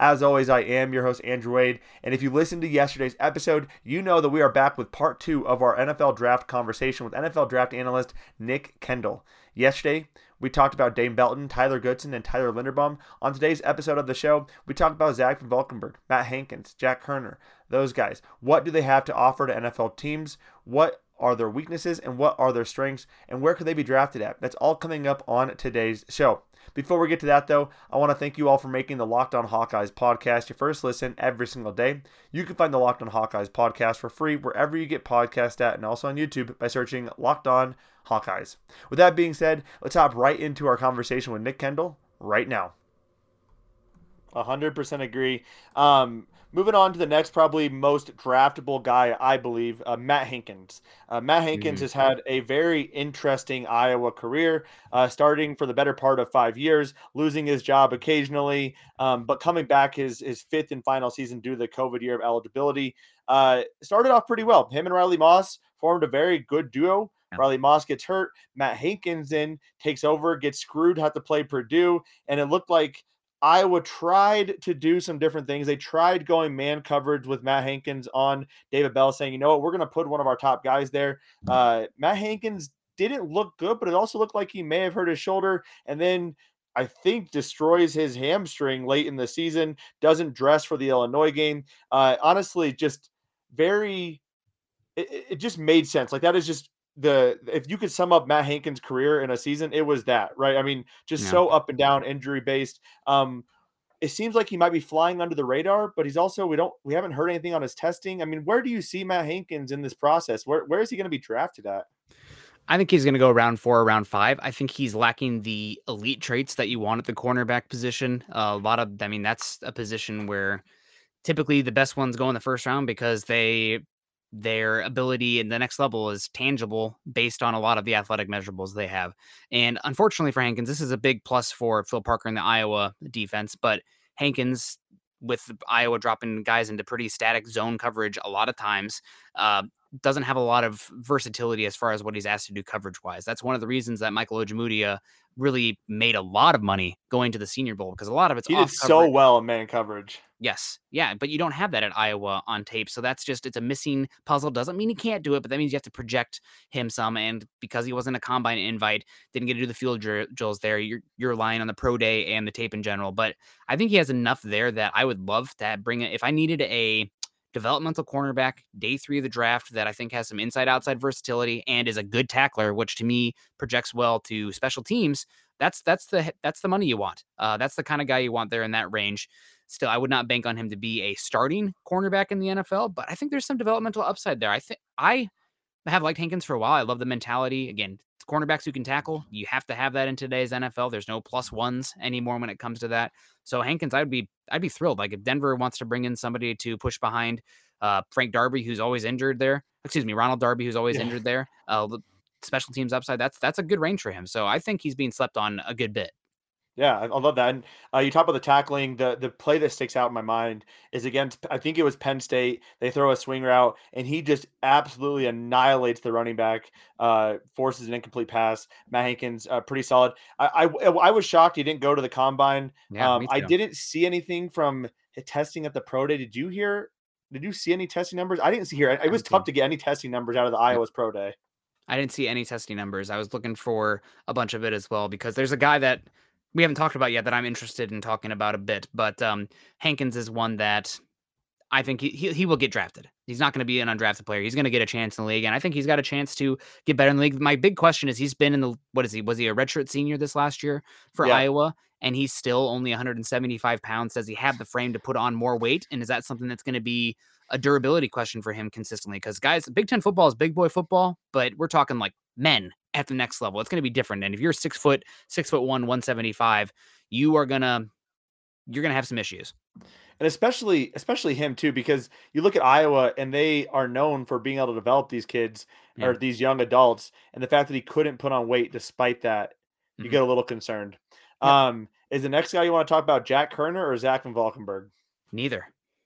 As always, I am your host, Andrew Wade, and if you listened to yesterday's episode, you know that we are back with part two of our NFL draft conversation with NFL draft analyst Nick Kendall. Yesterday, we talked about Dane Belton, Tyler Goodson, and Tyler Linderbaum. On today's episode of the show, we talked about Zach Van Valkenburg, Matt Hankins, Jack Koerner, those guys. What do they have to offer to NFL teams? What are their weaknesses and what are their strengths and where could they be drafted at? That's all coming up on today's show. Before we get to that, though, I want to thank you all for making the Locked On Hawkeyes podcast your first listen every single day. You can find the Locked On Hawkeyes podcast for free wherever you get podcasts at and also on YouTube by searching Locked On Hawkeyes. With that being said, let's hop right into our conversation with Nick Kendall right now. 100% agree. Um, moving on to the next, probably most draftable guy, I believe, uh, Matt Hankins. Uh, Matt Hankins mm-hmm. has had a very interesting Iowa career, uh, starting for the better part of five years, losing his job occasionally, um, but coming back his his fifth and final season due to the COVID year of eligibility. Uh, started off pretty well. Him and Riley Moss formed a very good duo. Riley Moss gets hurt. Matt Hankins in takes over, gets screwed, had to play Purdue, and it looked like Iowa tried to do some different things. They tried going man coverage with Matt Hankins on David Bell, saying, you know what, we're going to put one of our top guys there. Mm. Uh, Matt Hankins didn't look good, but it also looked like he may have hurt his shoulder. And then I think destroys his hamstring late in the season, doesn't dress for the Illinois game. Uh, honestly, just very, it, it just made sense. Like that is just the if you could sum up Matt Hankins' career in a season, it was that, right? I mean, just yeah. so up and down, injury based. Um, it seems like he might be flying under the radar, but he's also we don't we haven't heard anything on his testing. I mean, where do you see Matt Hankins in this process? Where where is he going to be drafted at? I think he's going to go around four, around five. I think he's lacking the elite traits that you want at the cornerback position. Uh, a lot of, I mean, that's a position where typically the best ones go in the first round because they their ability in the next level is tangible based on a lot of the athletic measurables they have. And unfortunately for Hankins, this is a big plus for Phil Parker and the Iowa defense. But Hankins, with Iowa dropping guys into pretty static zone coverage a lot of times, uh, doesn't have a lot of versatility as far as what he's asked to do coverage wise. That's one of the reasons that Michael Ojemudia really made a lot of money going to the Senior Bowl because a lot of it's he did so well in man coverage. Yes, yeah, but you don't have that at Iowa on tape, so that's just it's a missing puzzle. Doesn't mean he can't do it, but that means you have to project him some. And because he wasn't a combine invite, didn't get to do the field drills there. You're you're relying on the pro day and the tape in general. But I think he has enough there that I would love to bring it. If I needed a developmental cornerback, day three of the draft, that I think has some inside outside versatility and is a good tackler, which to me projects well to special teams. That's that's the that's the money you want. Uh, that's the kind of guy you want there in that range. Still, I would not bank on him to be a starting cornerback in the NFL, but I think there's some developmental upside there. I think I have liked Hankins for a while. I love the mentality. Again, cornerbacks who can tackle. You have to have that in today's NFL. There's no plus ones anymore when it comes to that. So Hankins, I'd be I'd be thrilled. Like if Denver wants to bring in somebody to push behind uh, Frank Darby, who's always injured there. Excuse me, Ronald Darby, who's always yeah. injured there. Uh, special teams upside. That's that's a good range for him. So I think he's being slept on a good bit. Yeah, I love that. And uh, you talk about the tackling. The the play that sticks out in my mind is against. I think it was Penn State. They throw a swing route, and he just absolutely annihilates the running back. Uh, forces an incomplete pass. Matt Hankins, uh, pretty solid. I, I, I was shocked he didn't go to the combine. Yeah, um, I didn't see anything from testing at the pro day. Did you hear? Did you see any testing numbers? I didn't see here. It was tough to get any testing numbers out of the Iowa's pro day. I didn't see any testing numbers. I was looking for a bunch of it as well because there's a guy that we haven't talked about yet that I'm interested in talking about a bit, but um, Hankins is one that I think he, he, he will get drafted. He's not going to be an undrafted player. He's going to get a chance in the league, and I think he's got a chance to get better in the league. My big question is he's been in the what is he? Was he a redshirt senior this last year for yeah. Iowa? And he's still only 175 pounds. Does he have the frame to put on more weight? And is that something that's going to be a durability question for him consistently? Because guys, Big Ten football is big boy football, but we're talking like men at the next level. It's going to be different. And if you're six foot, six foot one, 175, you are going to, you're going to have some issues. and especially especially him too because you look at Iowa and they are known for being able to develop these kids yeah. or these young adults and the fact that he couldn't put on weight despite that you mm-hmm. get a little concerned yeah. um is the next guy you want to talk about Jack Koerner or Zach van Valkenburg neither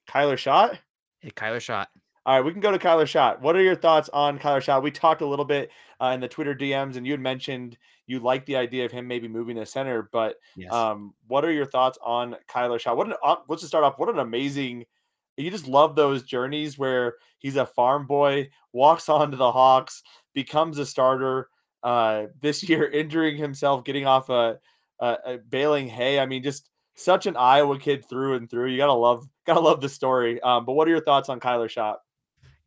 Kyler Schott hey, Kyler Schott all right we can go to Kyler Schott what are your thoughts on Kyler Schott we talked a little bit uh, in the Twitter DMs and you had mentioned you like the idea of him maybe moving to center. But yes. um, what are your thoughts on Kyler Schott? What an uh, let's just start off. What an amazing! You just love those journeys where he's a farm boy, walks on to the Hawks, becomes a starter. Uh, this year, injuring himself, getting off a, a, a baling hay. I mean, just such an Iowa kid through and through. You gotta love, gotta love the story. Um, but what are your thoughts on Kyler Schott?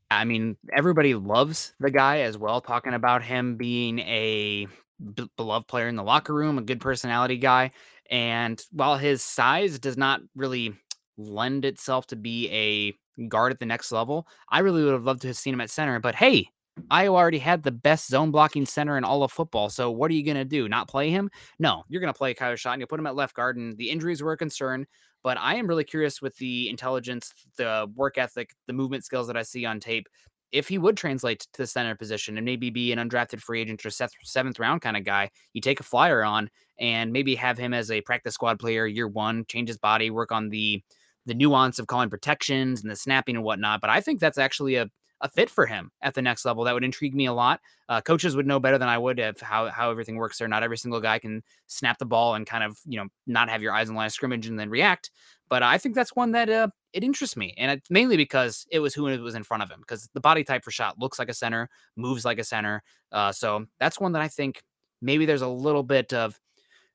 I mean, everybody loves the guy as well, talking about him being a b- beloved player in the locker room, a good personality guy. And while his size does not really lend itself to be a guard at the next level, I really would have loved to have seen him at center. But hey, Iowa already had the best zone blocking center in all of football. So what are you going to do? Not play him? No, you're going to play Kyler Schott and you'll put him at left guard. And the injuries were a concern. But I am really curious with the intelligence, the work ethic, the movement skills that I see on tape if he would translate to the center position and maybe be an undrafted free agent or seventh round kind of guy, you take a flyer on and maybe have him as a practice squad player year one, change his body, work on the the nuance of calling protections and the snapping and whatnot. But I think that's actually a a fit for him at the next level. That would intrigue me a lot. Uh, coaches would know better than I would of how how everything works there. Not every single guy can snap the ball and kind of you know not have your eyes in line of scrimmage and then react. But I think that's one that uh, it interests me, and it's mainly because it was who it was in front of him. Because the body type for Schott looks like a center, moves like a center. Uh, so that's one that I think maybe there's a little bit of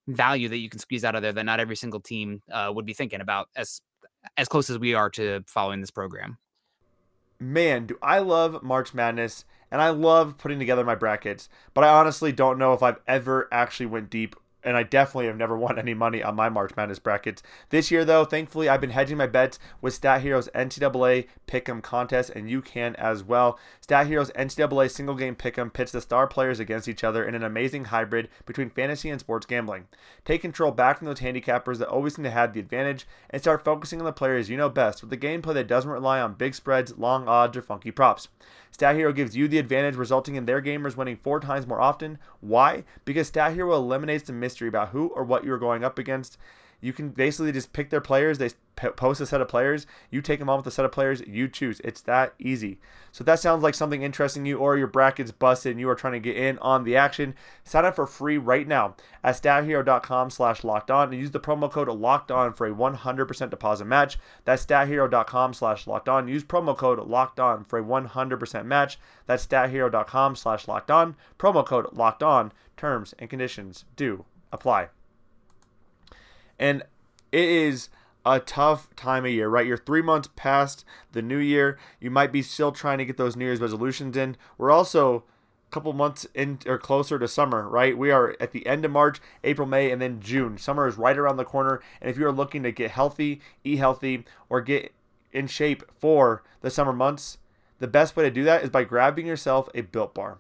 value that you can squeeze out of there that not every single team uh, would be thinking about as as close as we are to following this program man, do I love March Madness and I love putting together my brackets, but I honestly don't know if I've ever actually went deep and I definitely have never won any money on my March Madness brackets. This year, though, thankfully, I've been hedging my bets with Stat Heroes NCAA Pick'em contest, and you can as well. Stat Heroes NCAA single game Pick'em pits the star players against each other in an amazing hybrid between fantasy and sports gambling. Take control back from those handicappers that always seem to have the advantage, and start focusing on the players you know best with a gameplay that doesn't rely on big spreads, long odds, or funky props. Stat Hero gives you the advantage, resulting in their gamers winning four times more often. Why? Because Stat Hero eliminates the mystery about who or what you are going up against. You can basically just pick their players. They post a set of players. You take them on with a set of players you choose. It's that easy. So that sounds like something interesting you, or your bracket's busted and you are trying to get in on the action. Sign up for free right now at stathero.com slash locked on and use the promo code locked on for a 100% deposit match. That's stathero.com slash locked on. Use promo code locked on for a 100% match. That's stathero.com slash locked on. Promo code locked on. Terms and conditions do apply. And it is a tough time of year, right? You're three months past the new year. You might be still trying to get those New Year's resolutions in. We're also a couple months in or closer to summer, right? We are at the end of March, April, May, and then June. Summer is right around the corner. And if you're looking to get healthy, eat healthy, or get in shape for the summer months, the best way to do that is by grabbing yourself a built bar.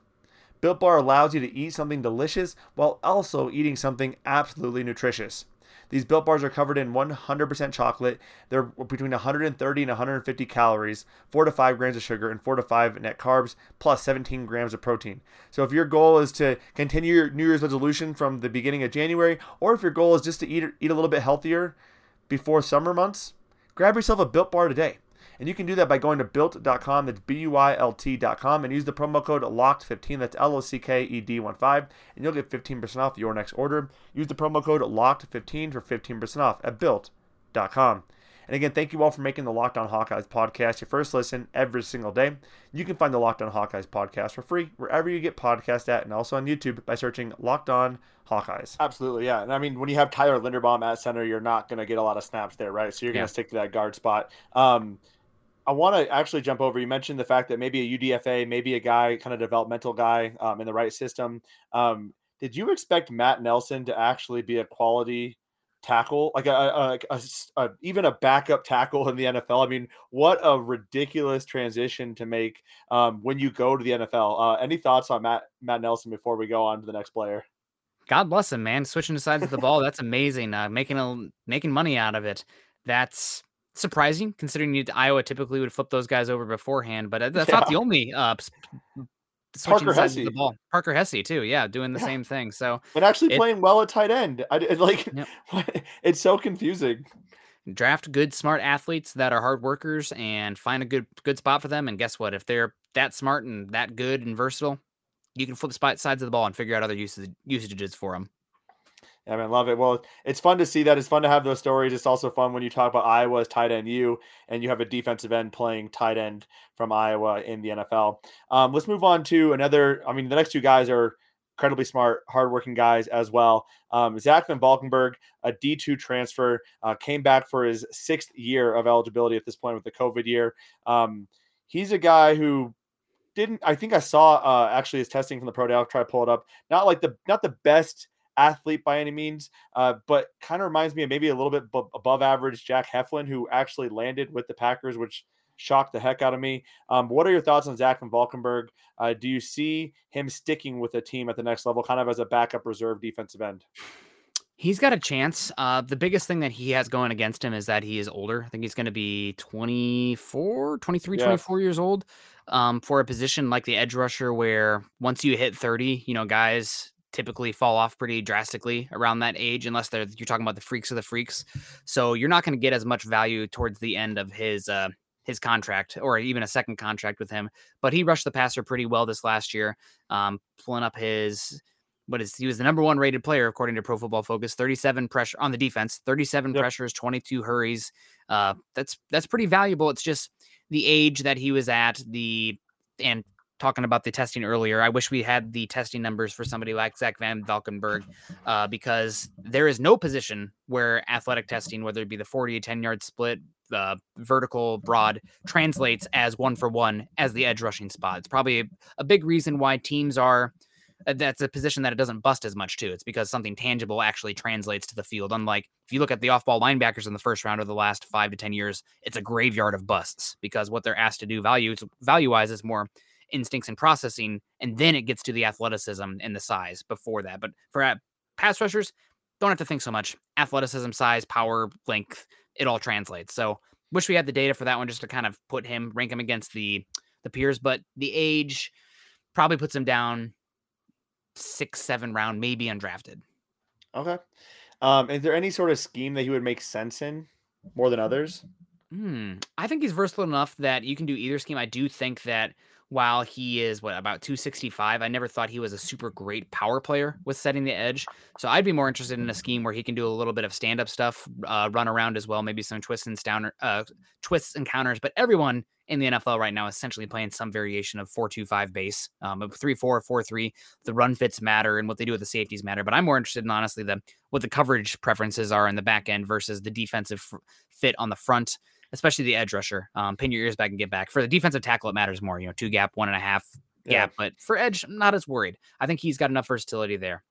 Built Bar allows you to eat something delicious while also eating something absolutely nutritious. These built bars are covered in 100% chocolate. They're between 130 and 150 calories, 4 to 5 grams of sugar, and 4 to 5 net carbs, plus 17 grams of protein. So if your goal is to continue your New Year's resolution from the beginning of January, or if your goal is just to eat, eat a little bit healthier before summer months, grab yourself a built bar today. And you can do that by going to built.com, that's B U I L T.com, and use the promo code LOCKED15, that's L O C K E D 1 5, and you'll get 15% off your next order. Use the promo code LOCKED15 for 15% off at built.com. And again, thank you all for making the Locked On Hawkeyes podcast your first listen every single day. You can find the Locked On Hawkeyes podcast for free wherever you get podcasts at and also on YouTube by searching Locked On Hawkeyes. Absolutely, yeah. And I mean, when you have Tyler Linderbaum at center, you're not going to get a lot of snaps there, right? So you're going to stick to that guard spot. Um, I want to actually jump over. You mentioned the fact that maybe a UDFA, maybe a guy, kind of developmental guy um, in the right system. Um, did you expect Matt Nelson to actually be a quality tackle, like a, a, a, a, even a backup tackle in the NFL? I mean, what a ridiculous transition to make um, when you go to the NFL. Uh, any thoughts on Matt Matt Nelson before we go on to the next player? God bless him, man. Switching sides of the ball, that's amazing. Uh, making a making money out of it. That's surprising considering you, Iowa typically would flip those guys over beforehand, but uh, that's yeah. not the only uh, Parker Hesse. the ball. Parker Hesse too, yeah, doing the yeah. same thing. So, but actually it, playing well at tight end. I it, like yep. it's so confusing. Draft good, smart athletes that are hard workers and find a good good spot for them. And guess what? If they're that smart and that good and versatile, you can flip sides of the ball and figure out other uses usages for them. I mean, love it. Well, it's fun to see that. It's fun to have those stories. It's also fun when you talk about Iowa's tight end you, and you have a defensive end playing tight end from Iowa in the NFL. Um, let's move on to another. I mean, the next two guys are incredibly smart, hardworking guys as well. Um, Zach Van Valkenburg, a D2 transfer, uh, came back for his sixth year of eligibility at this point with the COVID year. Um, he's a guy who didn't. I think I saw uh, actually his testing from the pro day. I'll try to pull it up. Not like the not the best athlete by any means, uh, but kind of reminds me of maybe a little bit b- above average Jack Heflin, who actually landed with the Packers, which shocked the heck out of me. Um, what are your thoughts on Zach Van Valkenburg? Uh, do you see him sticking with a team at the next level, kind of as a backup reserve defensive end? He's got a chance. Uh, the biggest thing that he has going against him is that he is older. I think he's going to be 24, 23, yeah. 24 years old um, for a position like the edge rusher, where once you hit 30, you know, guys typically fall off pretty drastically around that age unless they're you're talking about the freaks of the freaks so you're not going to get as much value towards the end of his uh his contract or even a second contract with him but he rushed the passer pretty well this last year um pulling up his what is he was the number one rated player according to pro football focus 37 pressure on the defense 37 yep. pressures 22 hurries uh that's that's pretty valuable it's just the age that he was at the and talking about the testing earlier, I wish we had the testing numbers for somebody like Zach Van Valkenburg, uh, because there is no position where athletic testing, whether it be the 40 10 yard split, the vertical broad, translates as one for one as the edge rushing spot. It's probably a, big reason why teams are. Uh, that's a position that it doesn't bust as much too. It's because something tangible actually translates to the field. Unlike if you look at the off ball linebackers in the first round of the last five to 10 years, it's a graveyard of busts because what they're asked to do value, value wise is more instincts and processing, and then it gets to the athleticism and the size before that. But for uh, pass rushers, don't have to think so much. Athleticism, size, power, length, it all translates. So wish we had the data for that one just to kind of put him, rank him against the the peers. But the age probably puts him down six, seven round, maybe undrafted. Okay. Um, is there any sort of scheme that he would make sense in more than others? Hmm. I think he's versatile enough that you can do either scheme. I do think that while he is what about 265 i never thought he was a super great power player with setting the edge. So i'd be more interested in a scheme where he can do a little bit of stand-up stuff uh, run around as well maybe some twists and downer, uh, twists and counters. But everyone in the nfl right now is essentially playing some variation of 4-2-5 base um, 3-4 4-3 the run fits matter and what they do with the safeties matter but i'm more interested in honestly the what the coverage preferences are in the back end versus the defensive f- fit on the front especially the edge rusher. Um, pin your ears back and get back. For the defensive tackle, it matters more. You know, two gap, one and a half gap. Yeah. But for edge, I'm not as worried. I think he's got enough versatility there.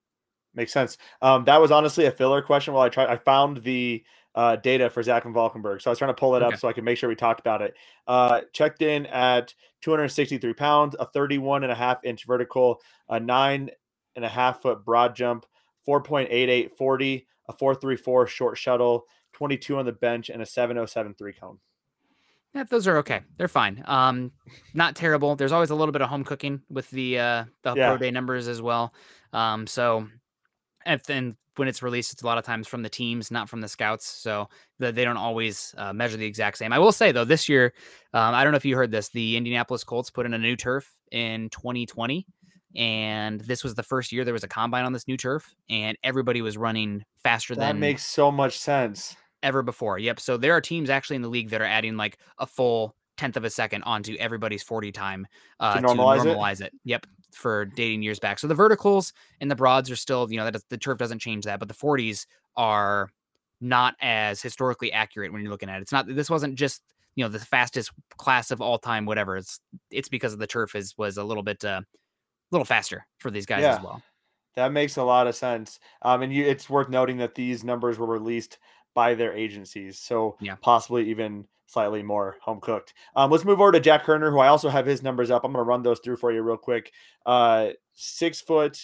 Makes sense. Um, that was honestly a filler question. While I tried, I found the uh, data for Zach Van Valkenburg. So I was trying to pull it up so I could make sure we talked about it. Uh, checked in at 263 pounds, a 31 and a half inch vertical, a nine and a half foot broad jump, 4.88 40, a 434 short shuttle, 22 on the bench, and a 707 three cone. Yeah, those are okay. They're fine. Um, not terrible. There's always a little bit of home cooking with the uh the yeah. pro day numbers as well. Um, so and then when it's released, it's a lot of times from the teams, not from the scouts. So the, they don't always uh, measure the exact same. I will say though, this year, um, I don't know if you heard this, the Indianapolis Colts put in a new turf in 2020 and this was the first year there was a combine on this new turf and everybody was running faster that than that makes so much sense ever before. Yep. So there are teams actually in the league that are adding like a full tenth of a second onto everybody's 40 time uh, to normalize, to normalize it? it? Yep. For dating years back. So the verticals and the broads are still, you know, that the turf doesn't change that, but the 40s are not as historically accurate when you're looking at it. It's not, this wasn't just, you know, the fastest class of all time, whatever. It's, it's because of the turf is, was a little bit, uh, a little faster for these guys yeah. as well. That makes a lot of sense. Um, and you, it's worth noting that these numbers were released by their agencies. So yeah. possibly even slightly more home cooked. Um, let's move over to Jack Koerner, who I also have his numbers up. I'm going to run those through for you real quick. Uh, six foot,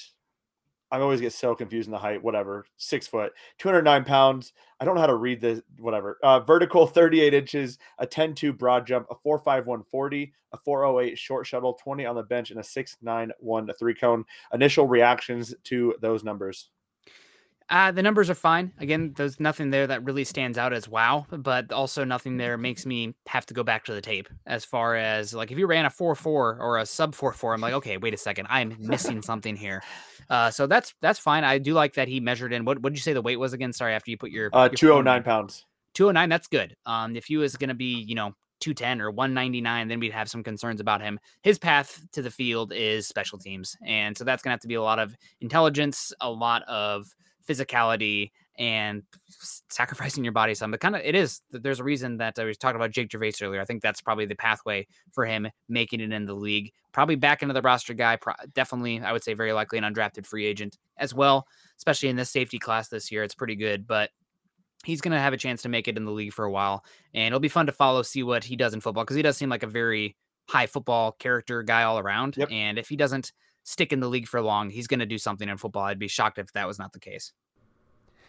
I always get so confused in the height. Whatever, six foot, 209 pounds. I don't know how to read this. Whatever. Uh, vertical, 38 inches, a 10-2 broad jump, a 4.5 140, a 408 short shuttle, 20 on the bench, and a 6.9 1 three cone. Initial reactions to those numbers. Uh, the numbers are fine. Again, there's nothing there that really stands out as wow, but also nothing there makes me have to go back to the tape. As far as like if you ran a 4 4 or a sub 4 4, I'm like, okay, wait a second, I'm missing something here. Uh, so that's that's fine. I do like that he measured in. What what did you say the weight was again? Sorry, after you put your uh, 209 pounds. 209, that's good. Um, if he was going to be, you know, 210 or 199, then we'd have some concerns about him. His path to the field is special teams. And so that's going to have to be a lot of intelligence, a lot of physicality and sacrificing your body some. But kind of it is. There's a reason that uh, I was talking about Jake Gervase earlier. I think that's probably the pathway for him making it in the league. Probably back into the roster guy. Pro- definitely, I would say very likely an undrafted free agent as well, especially in this safety class this year. It's pretty good, but. He's going to have a chance to make it in the league for a while, and it'll be fun to follow, see what he does in football because he does seem like a very high football character guy all around. Yep. And if he doesn't stick in the league for long, he's going to do something in football. I'd be shocked if that was not the case.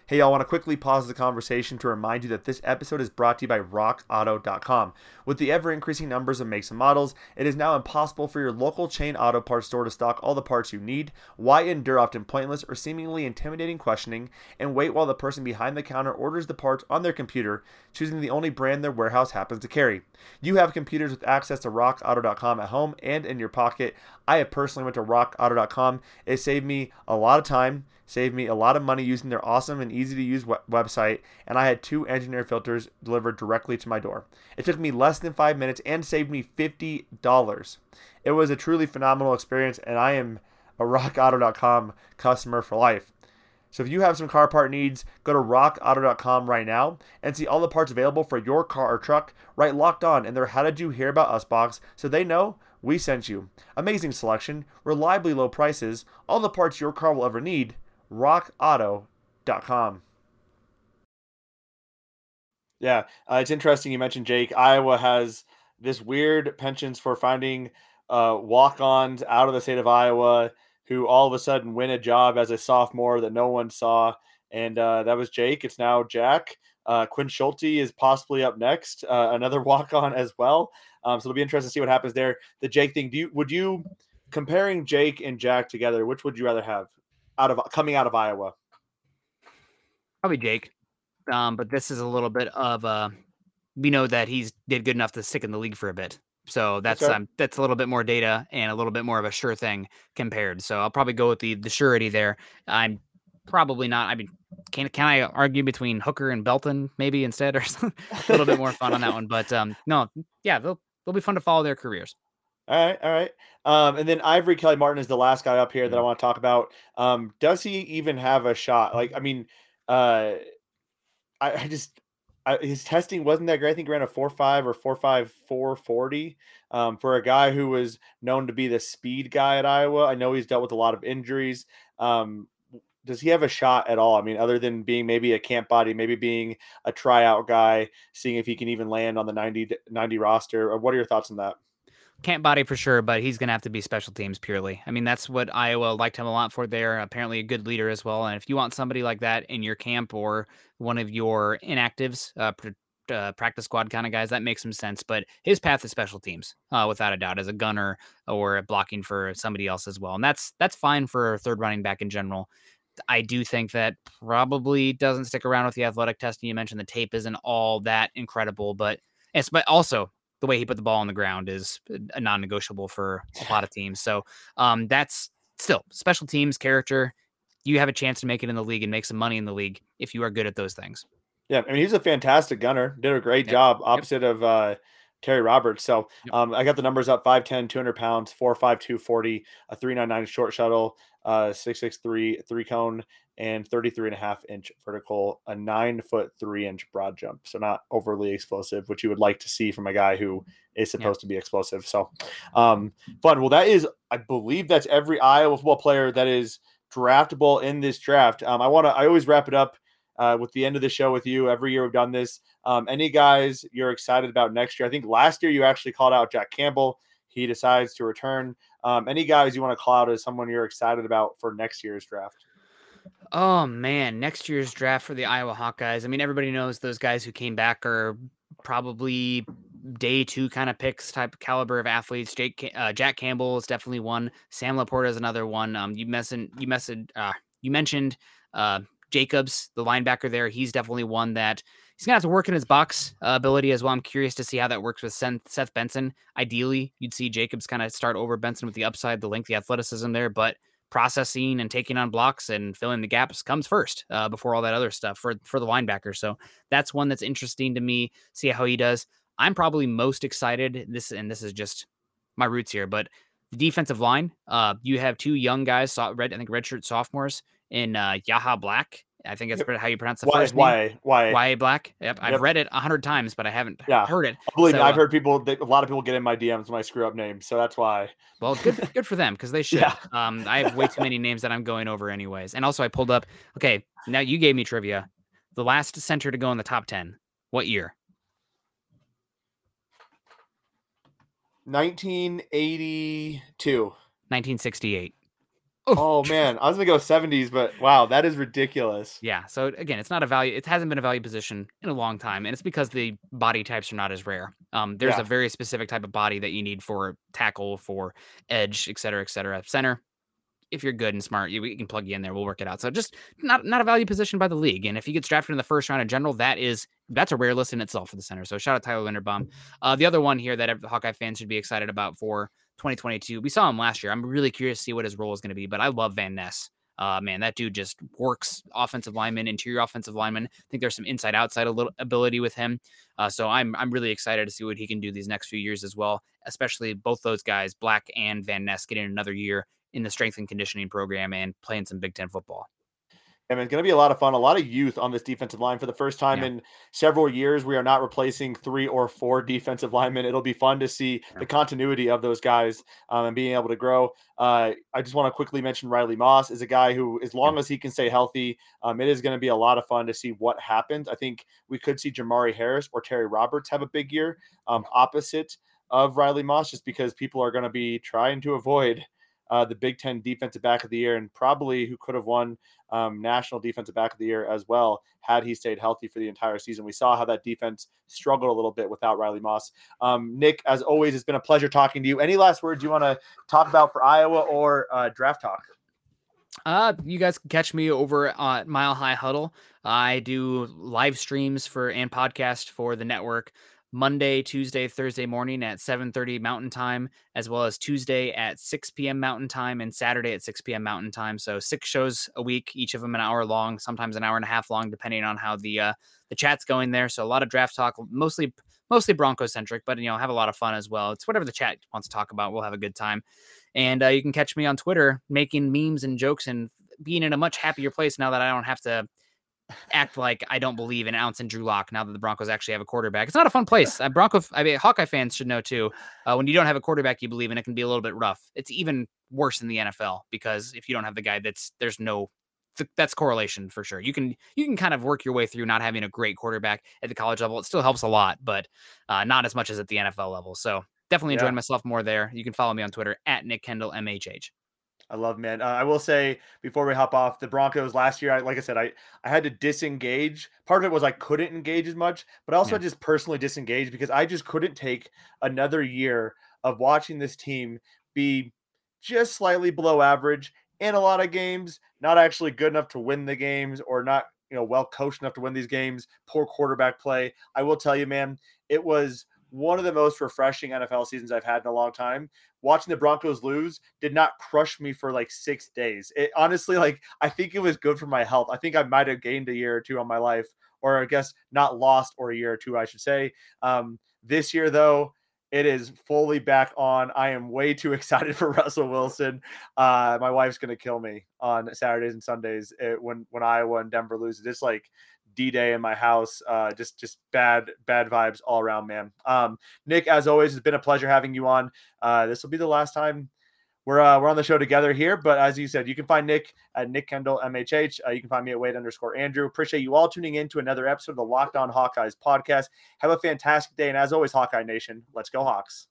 Hey, I want to quickly pause the conversation to remind you that this episode is brought to you by RockAuto.com. With the ever increasing numbers of makes and models, it is now impossible for your local chain auto parts store to stock all the parts you need. Why endure often pointless or seemingly intimidating questioning and wait while the person behind the counter orders the parts on their computer, choosing the only brand their warehouse happens to carry? You have computers with access to RockAuto.com at home and in your pocket. I have personally went to RockAuto.com. It saved me a lot of time saved me a lot of money using their awesome and easy to use website, and I had two engineer filters delivered directly to my door. It took me less than five minutes and saved me $50. It was a truly phenomenal experience, and I am a rockauto.com customer for life. So if you have some car part needs, go to rockauto.com right now and see all the parts available for your car or truck right locked on in their How Did You Hear About Us box so they know we sent you. Amazing selection, reliably low prices, all the parts your car will ever need rockauto.com. Yeah, uh, it's interesting you mentioned Jake. Iowa has this weird penchant for finding uh, walk-ons out of the state of Iowa who all of a sudden win a job as a sophomore that no one saw, and uh, that was Jake. It's now Jack. Uh, Quinn Schulte is possibly up next, uh, another walk-on as well. Um, so it'll be interesting to see what happens there. The Jake thing. Do you would you comparing Jake and Jack together? Which would you rather have? Out of coming out of Iowa? Probably Jake. Um, but this is a little bit of uh we know that he's did good enough to stick in the league for a bit. So that's okay. um, that's a little bit more data and a little bit more of a sure thing compared. So I'll probably go with the the surety there. I'm probably not. I mean, can can I argue between Hooker and Belton maybe instead or a little bit more fun on that one. But um, no, yeah, they'll they'll be fun to follow their careers. All right, all right. Um, and then Ivory Kelly Martin is the last guy up here that I want to talk about. Um, does he even have a shot? Like, I mean, uh, I, I just I, his testing wasn't that great. I think he ran a four five or four five four forty. Um, for a guy who was known to be the speed guy at Iowa, I know he's dealt with a lot of injuries. Um, does he have a shot at all? I mean, other than being maybe a camp body, maybe being a tryout guy, seeing if he can even land on the 90, 90 roster. What are your thoughts on that? Can't body for sure, but he's going to have to be special teams purely. I mean, that's what Iowa liked him a lot for there. Apparently, a good leader as well. And if you want somebody like that in your camp or one of your inactives, uh, uh, practice squad kind of guys, that makes some sense. But his path is special teams, uh, without a doubt, as a gunner or blocking for somebody else as well. And that's that's fine for a third running back in general. I do think that probably doesn't stick around with the athletic testing. You mentioned the tape isn't all that incredible, but it's but also the way he put the ball on the ground is a non-negotiable for a lot of teams. So um, that's still special teams character. You have a chance to make it in the league and make some money in the league if you are good at those things. Yeah, I mean he's a fantastic gunner. Did a great yep. job opposite yep. of uh, Terry Roberts. So um, I got the numbers up 5'10, 200 pounds, 4'5, 240, a 399 short shuttle, uh, 663 three cone, and 33 and a half inch vertical, a nine foot three inch broad jump. So not overly explosive, which you would like to see from a guy who is supposed yeah. to be explosive. So um, fun. Well, that is, I believe that's every Iowa football player that is draftable in this draft. Um, I want to, I always wrap it up uh, with the end of the show with you. Every year we've done this. Um, any guys you're excited about next year? I think last year you actually called out Jack Campbell. He decides to return. Um, any guys you want to call out as someone you're excited about for next year's draft? Oh man, next year's draft for the Iowa Hawkeyes. I mean, everybody knows those guys who came back are probably day two kind of picks type caliber of athletes. Jake, uh, Jack Campbell is definitely one. Sam LaPorta is another one. Um, you mentioned you mentioned uh, you mentioned uh, Jacobs, the linebacker there. He's definitely one that he's gonna have to work in his box uh, ability as well. I'm curious to see how that works with Seth Benson. Ideally, you'd see Jacobs kind of start over Benson with the upside, the length, the athleticism there, but processing and taking on blocks and filling the gaps comes first uh, before all that other stuff for for the linebacker. So that's one that's interesting to me. See how he does. I'm probably most excited. This and this is just my roots here, but the defensive line. Uh, you have two young guys, red I think redshirt sophomores in uh, Yahya Black I think that's yep. how you pronounce the why, first name. Why? Why Black? Yep. I've yep. read it a hundred times, but I haven't yeah. heard it. Believe so, me, I've heard people. They, a lot of people get in my DMs when I screw up names, so that's why. Well, good, good for them because they should. Yeah. Um, I have way too many names that I'm going over anyways, and also I pulled up. Okay, now you gave me trivia. The last center to go in the top ten. What year? 1982. 1968. Oh man, I was gonna go 70s, but wow, that is ridiculous. Yeah. So again, it's not a value. It hasn't been a value position in a long time, and it's because the body types are not as rare. Um, there's yeah. a very specific type of body that you need for tackle, for edge, et cetera, et cetera. Center, if you're good and smart, you can plug you in there. We'll work it out. So just not not a value position by the league. And if he gets drafted in the first round in general, that is that's a rare list in itself for the center. So shout out Tyler Linderbaum. Uh, the other one here that the Hawkeye fans should be excited about for 2022. We saw him last year. I'm really curious to see what his role is going to be, but I love Van Ness. Uh, man, that dude just works offensive lineman, interior offensive lineman. I think there's some inside outside ability with him. Uh, so I'm I'm really excited to see what he can do these next few years as well. Especially both those guys, Black and Van Ness, getting another year in the strength and conditioning program and playing some Big Ten football. I mean, it's going to be a lot of fun. A lot of youth on this defensive line for the first time yeah. in several years. We are not replacing three or four defensive linemen. It'll be fun to see the continuity of those guys um, and being able to grow. Uh, I just want to quickly mention Riley Moss is a guy who, as long yeah. as he can stay healthy, um, it is going to be a lot of fun to see what happens. I think we could see Jermari Harris or Terry Roberts have a big year um, opposite of Riley Moss, just because people are going to be trying to avoid uh, the Big Ten Defensive Back of the Year, and probably who could have won um, National Defensive Back of the Year as well had he stayed healthy for the entire season. We saw how that defense struggled a little bit without Riley Moss. Um, Nick, as always, it's been a pleasure talking to you. Any last words you want to talk about for Iowa or uh, draft talk? Uh, you guys can catch me over at Mile High Huddle. I do live streams for and podcast for the network. Monday, Tuesday, Thursday morning at 7:30 Mountain Time, as well as Tuesday at 6 p.m. Mountain Time and Saturday at 6 p.m. Mountain Time. So six shows a week, each of them an hour long, sometimes an hour and a half long, depending on how the uh, the chat's going there. So a lot of draft talk, mostly mostly Bronco centric, but you know have a lot of fun as well. It's whatever the chat wants to talk about. We'll have a good time, and uh, you can catch me on Twitter making memes and jokes and being in a much happier place now that I don't have to act like I don't believe an ounce in Drew Lock now that the Broncos actually have a quarterback. It's not a fun place. Uh, Bronco, I mean, Hawkeye fans should know too. Uh, when you don't have a quarterback you believe in, it can be a little bit rough. It's even worse in the NFL because if you don't have the guy that's there's no that's correlation for sure. You can you can kind of work your way through not having a great quarterback at the college level. It still helps a lot, but uh, not as much as at the NFL level. So definitely enjoying yeah. myself more there. You can follow me on Twitter at Nick Kendall MHH. I love man. Uh, I will say before we hop off the Broncos last year, I, like I said, I I had to disengage. Part of it was I couldn't engage as much, but also yeah. just personally disengage because I just couldn't take another year of watching this team be just slightly below average in a lot of games, not actually good enough to win the games or not, you know, well coached enough to win these games, poor quarterback play. I will tell you, man, it was one of the most refreshing NFL seasons I've had in a long time. Watching the Broncos lose did not crush me for like six days. It honestly, like, I think it was good for my health. I think I might have gained a year or two on my life, or I guess not lost or a year or two, I should say. Um, this year, though, it is fully back on. I am way too excited for Russell Wilson. Uh, my wife's gonna kill me on Saturdays and Sundays it, eh, when when Iowa and Denver lose. It's like D Day in my house. Uh, just just bad bad vibes all around, man. Um, Nick, as always, it's been a pleasure having you on. Uh, this will be the last time we're uh, we're on the show together here. But as you said, you can find Nick at Nick Kendall MHH. Uh, you can find me at Wade underscore Andrew. Appreciate you all tuning in to another episode of the Locked On Hawkeyes podcast. Have a fantastic day, and as always, Hawkeye Nation, let's go Hawks.